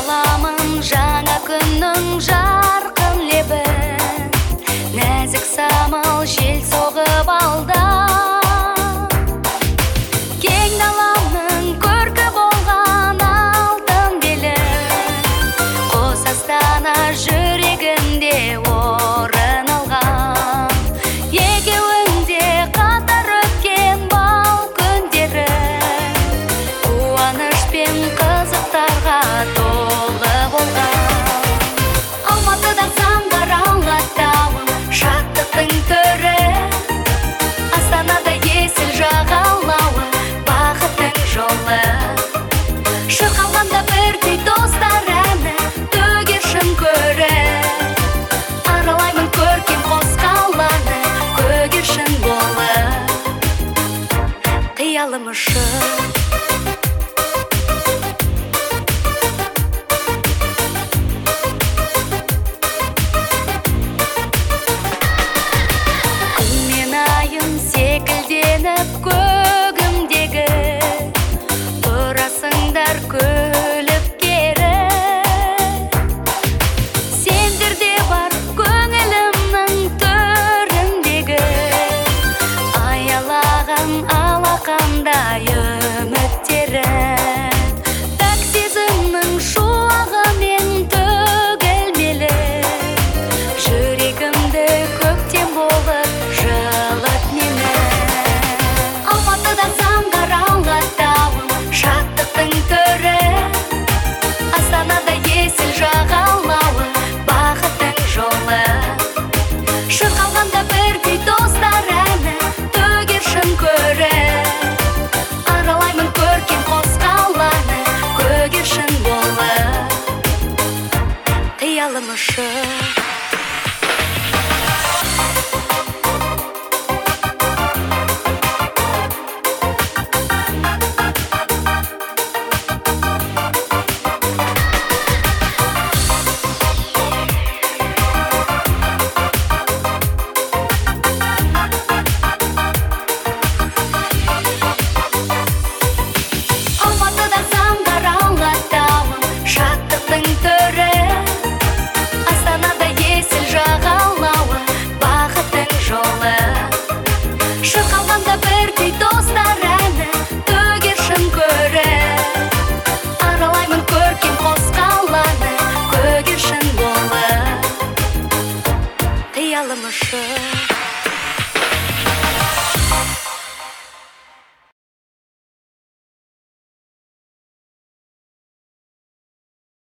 аламын жаңа күннің жарқын лебін нәзік самал жел соғып алда. Кең даланың көркі болған алтын белі. Қос астана жүрегімде орын алған. Екеуіңде қатар өткен бал күндері. Қуанышпен одеялом и 么深陌。